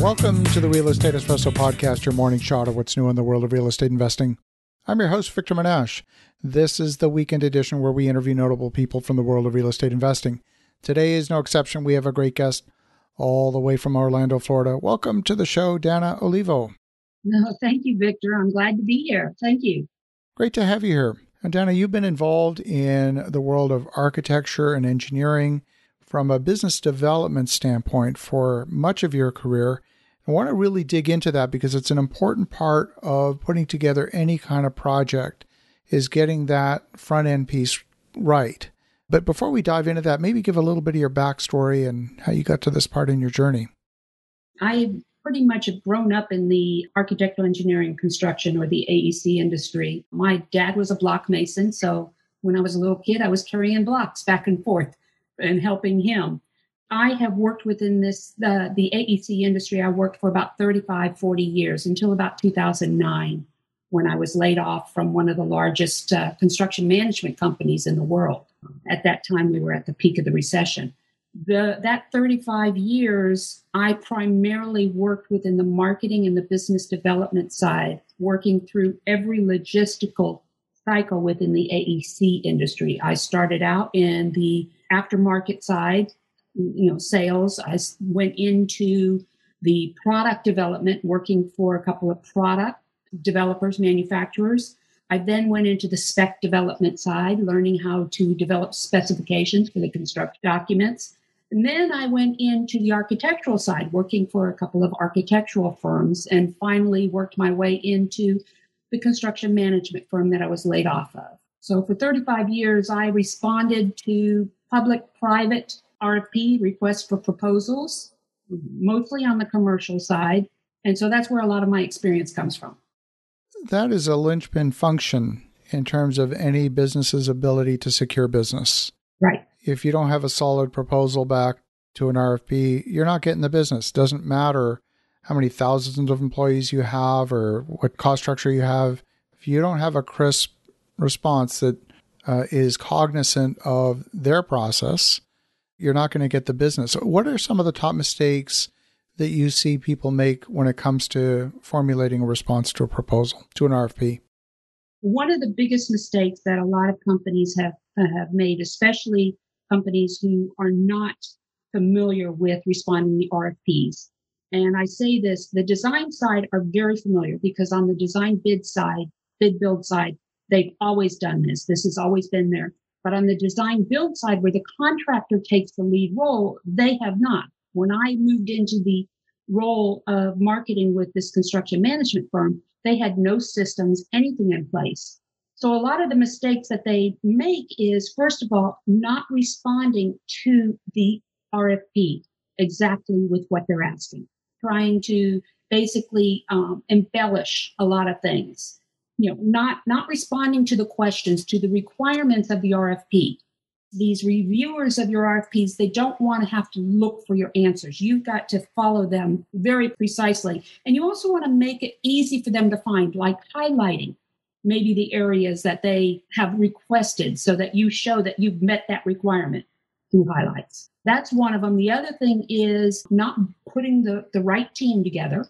Welcome to the Real Estate Espresso Podcast, your morning shot of what's new in the world of real estate investing. I'm your host, Victor Menasce. This is the weekend edition where we interview notable people from the world of real estate investing. Today is no exception. We have a great guest all the way from Orlando, Florida. Welcome to the show, Danna Olivo. No, thank you, Victor. I'm glad to be here. Thank you. Great to have you here. And Danna, you've been involved in the world of architecture and engineering from a business development standpoint for much of your career. I want to really dig into that because it's an important part of putting together any kind of project is getting that front end piece right. But before we dive into that, maybe give a little bit of your backstory and how you got to this part in your journey. I pretty much have grown up in the architectural engineering construction or the AEC industry. My dad was a block mason, so when I was a little kid, I was carrying blocks back and forth and helping him. I have worked within this the AEC industry. I worked for about 35, 40 years until about 2009 when I was laid off from one of the largest uh, construction management companies in the world. At that time, we were at the peak of the recession. The, that 35 years, I primarily worked within the marketing and the business development side, working through every logistical cycle within the AEC industry. I started out in the aftermarket side, you know, sales. I went into the product development, working for a couple of product developers, manufacturers. I then went into the spec development side, learning how to develop specifications for the construction documents. And then I went into the architectural side, working for a couple of architectural firms, and finally worked my way into the construction management firm that I was laid off of. So for 35 years, I responded to public private RFP requests for proposals, mostly on the commercial side. And so that's where a lot of my experience comes from. That is a linchpin function in terms of any business's ability to secure business. Right. If you don't have a solid proposal back to an RFP, you're not getting the business. Doesn't matter how many thousands of employees you have or what cost structure you have. If you don't have a crisp response that uh, is cognizant of their process, you're not going to get the business. What are some of the top mistakes that you see people make when it comes to formulating a response to a proposal, to an RFP? One of the biggest mistakes that a lot of companies have uh, have made, especially companies who are not familiar with responding to RFPs. And I say this, the design side are very familiar because on the design bid side, bid build side, they've always done this. This has always been there. But on the design build side, where the contractor takes the lead role, they have not. When I moved into the role of marketing with this construction management firm, they had no systems, anything in place. So a lot of the mistakes that they make is, first of all, not responding to the RFP exactly with what they're asking, trying to basically um, embellish a lot of things. You know, not not responding to the questions, to the requirements of the RFP these reviewers of your RFPs, they don't want to have to look for your answers. You've got to follow them very precisely. And you also want to make it easy for them to find, like highlighting maybe the areas that they have requested so that you show that you've met that requirement through highlights. That's one of them. The other thing is not putting the, the right team together.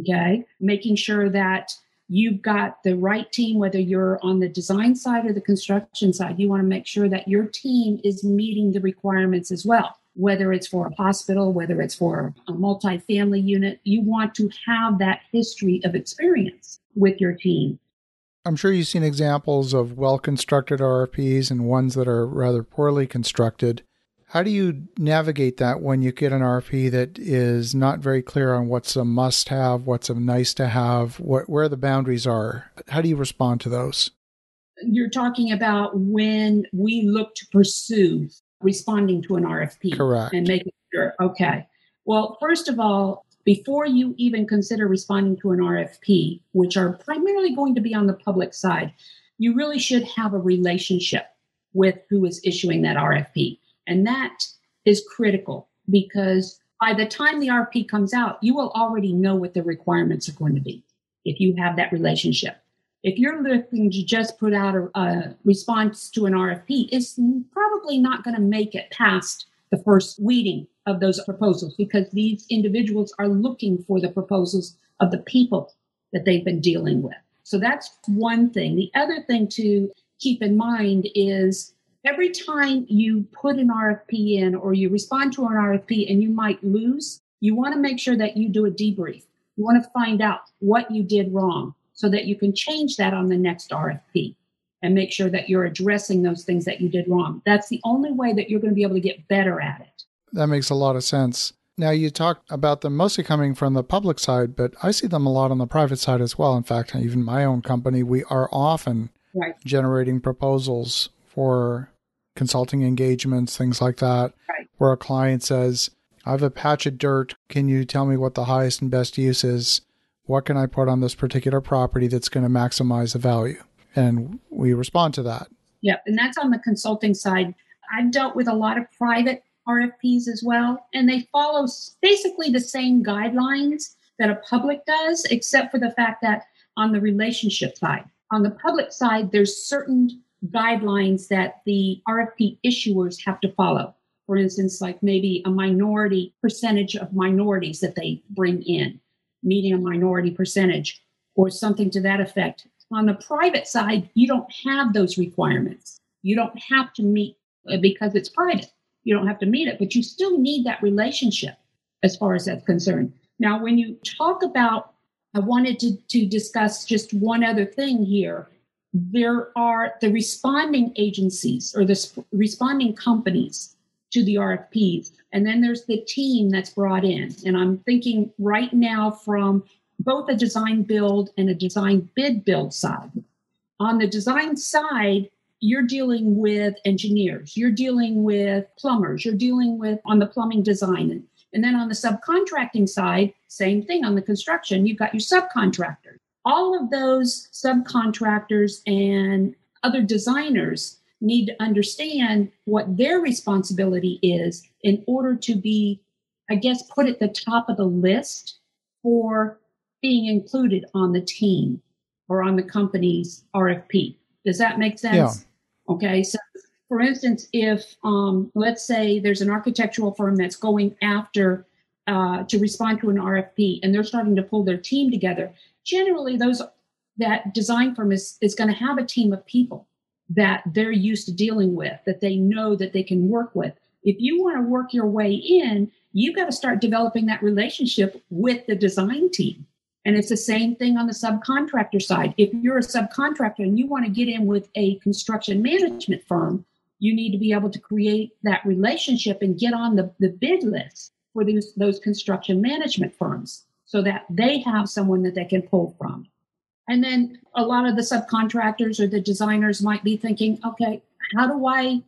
Okay. Making sure that you've got the right team, whether you're on the design side or the construction side. You want to make sure that your team is meeting the requirements as well. Whether it's for a hospital, whether it's for a multi-family unit, you want to have that history of experience with your team. I'm sure you've seen examples of well constructed RFPs and ones that are rather poorly constructed. How do you navigate that when you get an RFP that is not very clear on what's a must have, what's a nice to have, what, where the boundaries are? How do you respond to those? You're talking about when we look to pursue responding to an RFP. Correct. And making sure, okay. Well, first of all, before you even consider responding to an RFP, which are primarily going to be on the public side, you really should have a relationship with who is issuing that RFP. And that is critical because by the time the RP comes out, you will already know what the requirements are going to be if you have that relationship. If you're looking to just put out a, a response to an RFP, it's probably not going to make it past the first weeding of those proposals because these individuals are looking for the proposals of the people that they've been dealing with. So that's one thing. The other thing to keep in mind is every time you put an RFP in or you respond to an RFP and you might lose, you want to make sure that you do a debrief. You want to find out what you did wrong so that you can change that on the next RFP and make sure that you're addressing those things that you did wrong. That's the only way that you're going to be able to get better at it. That makes a lot of sense. Now, you talk about them mostly coming from the public side, but I see them a lot on the private side as well. In fact, even my own company, we are often right. generating proposals for consulting engagements, things like that, right. where a client says, I have a patch of dirt. Can you tell me what the highest and best use is? What can I put on this particular property that's going to maximize the value? And we respond to that. Yep. And that's on the consulting side. I've dealt with a lot of private RFPs as well, and they follow basically the same guidelines that a public does, except for the fact that on the relationship side, on the public side, there's certain guidelines that the RFP issuers have to follow. For instance, like maybe a minority percentage of minorities that they bring in, meeting a minority percentage, or something to that effect. On the private side, you don't have those requirements. You don't have to meet because it's private. You don't have to meet it, but you still need that relationship as far as that's concerned. Now, when you talk about, I wanted to, to discuss just one other thing here. There are the responding agencies or the sp- responding companies to the RFPs. And then there's the team that's brought in. And I'm thinking right now from both a design build and a design bid build side. On the design side, you're dealing with engineers, you're dealing with plumbers, you're dealing with on the plumbing design. And, and then on the subcontracting side, same thing on the construction, you've got your subcontractors. All of those subcontractors and other designers need to understand what their responsibility is in order to be, I guess, put at the top of the list for being included on the team or on the company's RFP. Does that make sense? Yeah. Okay. So, for instance, if um, let's say there's an architectural firm that's going after uh, to respond to an RFP and they're starting to pull their team together, generally those that design firm is, is going to have a team of people that they're used to dealing with, that they know that they can work with. If you want to work your way in, you've got to start developing that relationship with the design team. And it's the same thing on the subcontractor side. If you're a subcontractor and you want to get in with a construction management firm, you need to be able to create that relationship and get on the, the bid list for those, those construction management firms so that they have someone that they can pull from. And then a lot of the subcontractors or the designers might be thinking, okay, how do I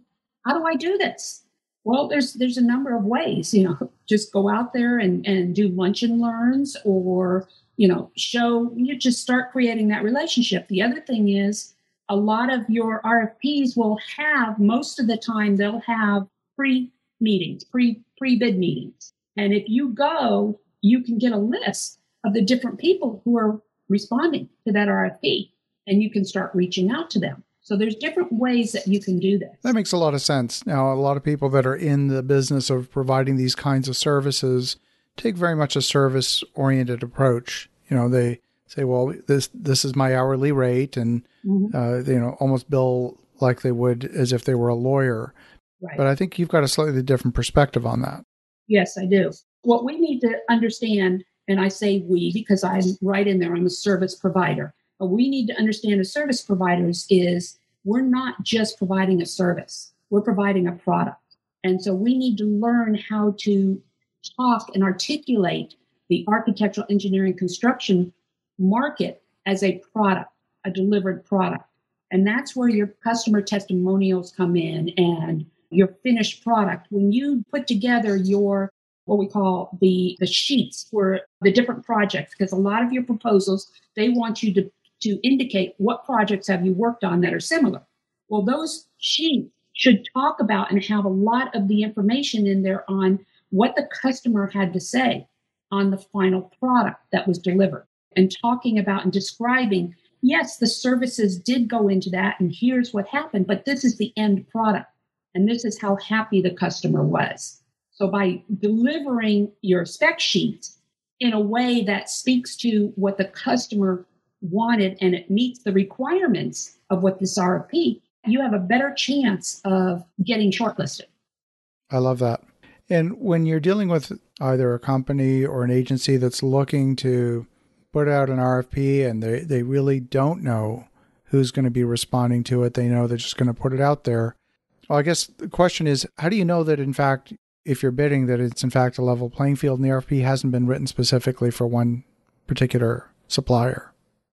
how do I do this? Well, there's there's a number of ways, you know, just go out there and, and do lunch and learns or, you know, show you just start creating that relationship. The other thing is a lot of your RFPs will have most of the time they'll have pre meetings, pre pre bid meetings. And if you go, you can get a list of the different people who are responding to that RFP and you can start reaching out to them. So there's different ways that you can do this. That makes a lot of sense. Now, a lot of people that are in the business of providing these kinds of services take very much a service oriented approach. You know, they say, well, this this is my hourly rate and mm-hmm. uh, you know, almost bill like they would as if they were a lawyer. Right. But I think you've got a slightly different perspective on that. Yes, I do. What we need to understand and I say we because I'm right in there, I'm a service provider. But we need to understand as service providers is we're not just providing a service, we're providing a product. And so we need to learn how to talk and articulate the architectural engineering construction market as a product, a delivered product. And that's where your customer testimonials come in and your finished product. When you put together your what we call the, the sheets for the different projects, because a lot of your proposals, they want you to, to indicate what projects have you worked on that are similar. Well, those sheets should talk about and have a lot of the information in there on what the customer had to say on the final product that was delivered and talking about and describing yes the services did go into that and here's what happened but this is the end product and this is how happy the customer was So by delivering your spec sheet in a way that speaks to what the customer wanted and it meets the requirements of what this RFP, you have a better chance of getting shortlisted. I love that. And when you're dealing with either a company or an agency that's looking to put out an RFP and they, they really don't know who's going to be responding to it, they know they're just going to put it out there. Well, I guess the question is how do you know that, in fact, if you're bidding, that it's in fact a level playing field and the RFP hasn't been written specifically for one particular supplier?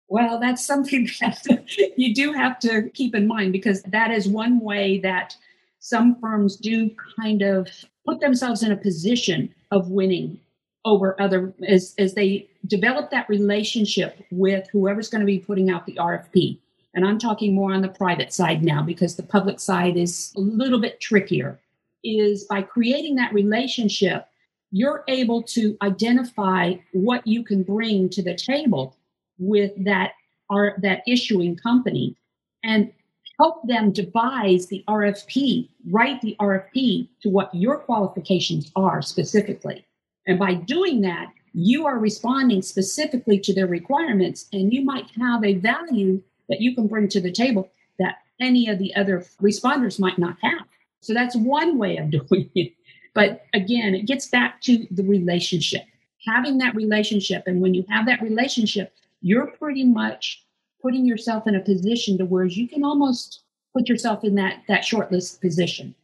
Well, that's something that you do have to keep in mind because that is one way that some firms do kind of put themselves in a position of winning over other as, as they develop that relationship with whoever's going to be putting out the RFP. And I'm talking more on the private side now because the public side is a little bit trickier. Is by creating that relationship, you're able to identify what you can bring to the table with that are that issuing company and help them devise the RFP, write the RFP to what your qualifications are specifically. And by doing that, you are responding specifically to their requirements, and you might have a value that you can bring to the table that any of the other responders might not have. So that's one way of doing it. But again, it gets back to the relationship, having that relationship. And when you have that relationship, you're pretty much putting yourself in a position to where you can almost put yourself in that that shortlist position.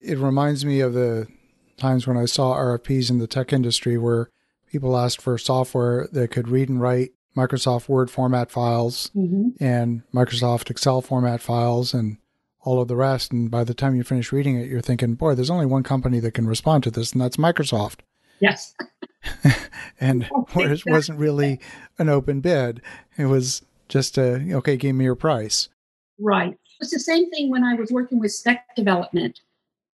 It reminds me of the times when I saw RFPs in the tech industry where people asked for software that could read and write Microsoft Word format files mm-hmm. and Microsoft Excel format files and all of the rest. And by the time you finish reading it, you're thinking, boy, there's only one company that can respond to this, and that's Microsoft. Yes. and oh, it wasn't really an open bid. It was just a, okay, give me your price. Right. It's the same thing when I was working with spec development.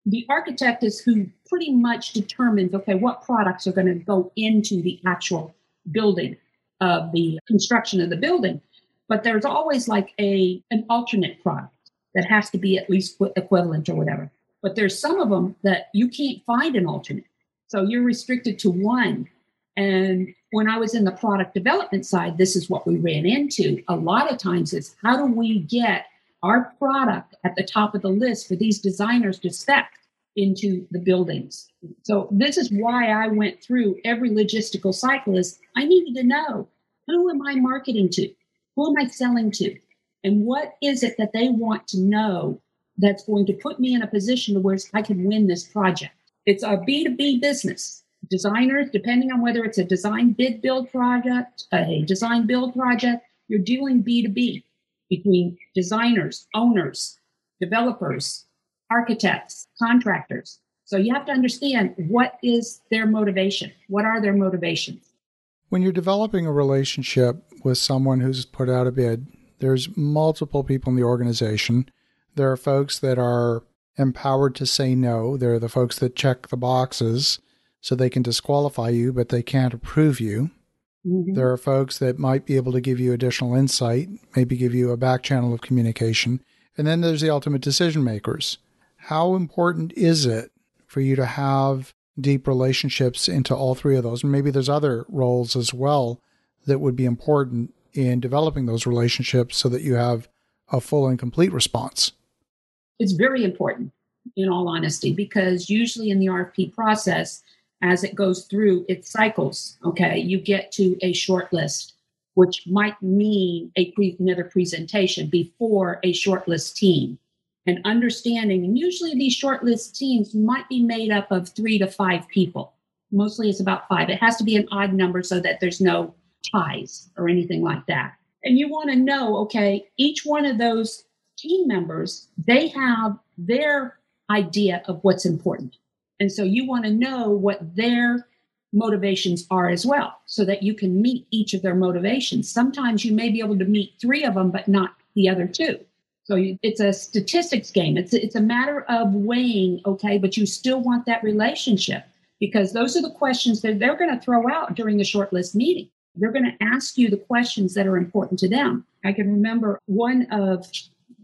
The architect is who pretty much determines, okay, what products are going to go into the actual building of the construction of the building. But there's always like a an alternate product that has to be at least equivalent or whatever. But there's some of them that you can't find an alternate. So you're restricted to one. And when I was in the product development side, this is what we ran into. A lot of times is how do we get our product at the top of the list for these designers to spec into the buildings? So this is why I went through every logistical cycle is I needed to know who am I marketing to? Who am I selling to? And what is it that they want to know that's going to put me in a position to where I can win this project? It's a B2B business. Designers, depending on whether it's a design bid build project, a design build project, you're dealing B2B between designers, owners, developers, architects, contractors. So you have to understand what is their motivation? What are their motivations? When you're developing a relationship with someone who's put out a bid, there's multiple people in the organization. There are folks that are empowered to say no. They're the folks that check the boxes so they can disqualify you, but they can't approve you. Mm-hmm. There are folks that might be able to give you additional insight, maybe give you a back channel of communication. And then there's the ultimate decision makers. How important is it for you to have deep relationships into all three of those? And maybe there's other roles as well that would be important in developing those relationships so that you have a full and complete response. It's very important, in all honesty, because usually in the RFP process, as it goes through its cycles, okay, you get to a short list, which might mean a pre- another presentation before a shortlist team. And understanding, and usually these shortlist teams might be made up of three to five people. Mostly it's about five. It has to be an odd number so that there's no ties or anything like that. And you want to know, okay, each one of those team members, they have their idea of what's important. And so you want to know what their motivations are as well so that you can meet each of their motivations. Sometimes you may be able to meet three of them, but not the other two. So it's a statistics game. It's, it's a matter of weighing, okay, but you still want that relationship because those are the questions that they're going to throw out during the shortlist meeting. They're going to ask you the questions that are important to them. I can remember one of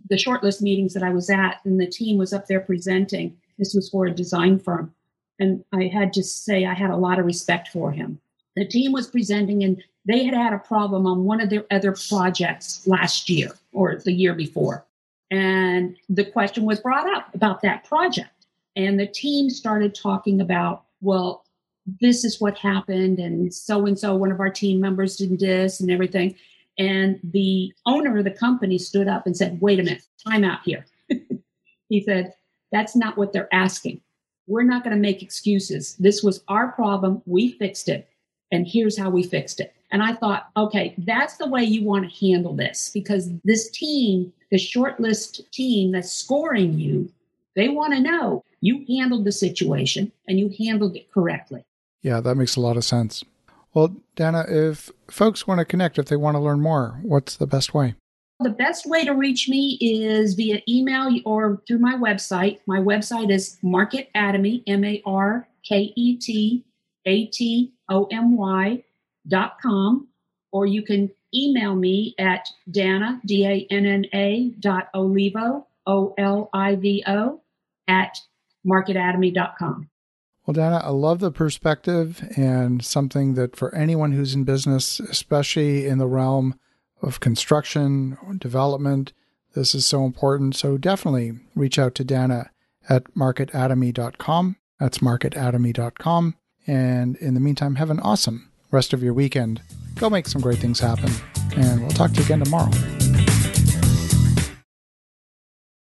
the shortlist meetings that I was at, and the team was up there presenting. This was for a design firm. And I had to say, I had a lot of respect for him. The team was presenting, and they had had a problem on one of their other projects last year or the year before. And the question was brought up about that project. And the team started talking about, well, this is what happened, and so and so, one of our team members did this and everything. And the owner of the company stood up and said, wait a minute, time out here. he said, that's not what they're asking. We're not going to make excuses. This was our problem. We fixed it. And here's how we fixed it. And I thought, okay, that's the way you want to handle this because this team, the short list team that's scoring you, they want to know you handled the situation and you handled it correctly. Yeah, that makes a lot of sense. Well, Danna, if folks want to connect, if they want to learn more, what's the best way? The best way to reach me is via email or through my website. My website is Market Atomy, M A R K E T A T O M Y dot com, or you can email me at Danna, D A N N A dot Olivo, O L I V O, at marketatomy.com. Well, Danna, I love the perspective and something that for anyone who's in business, especially in the realm of construction or development, this is so important. So definitely reach out to Danna at marketatomy.com. That's marketatomy.com. And in the meantime, have an awesome rest of your weekend. Go make some great things happen. And we'll talk to you again tomorrow.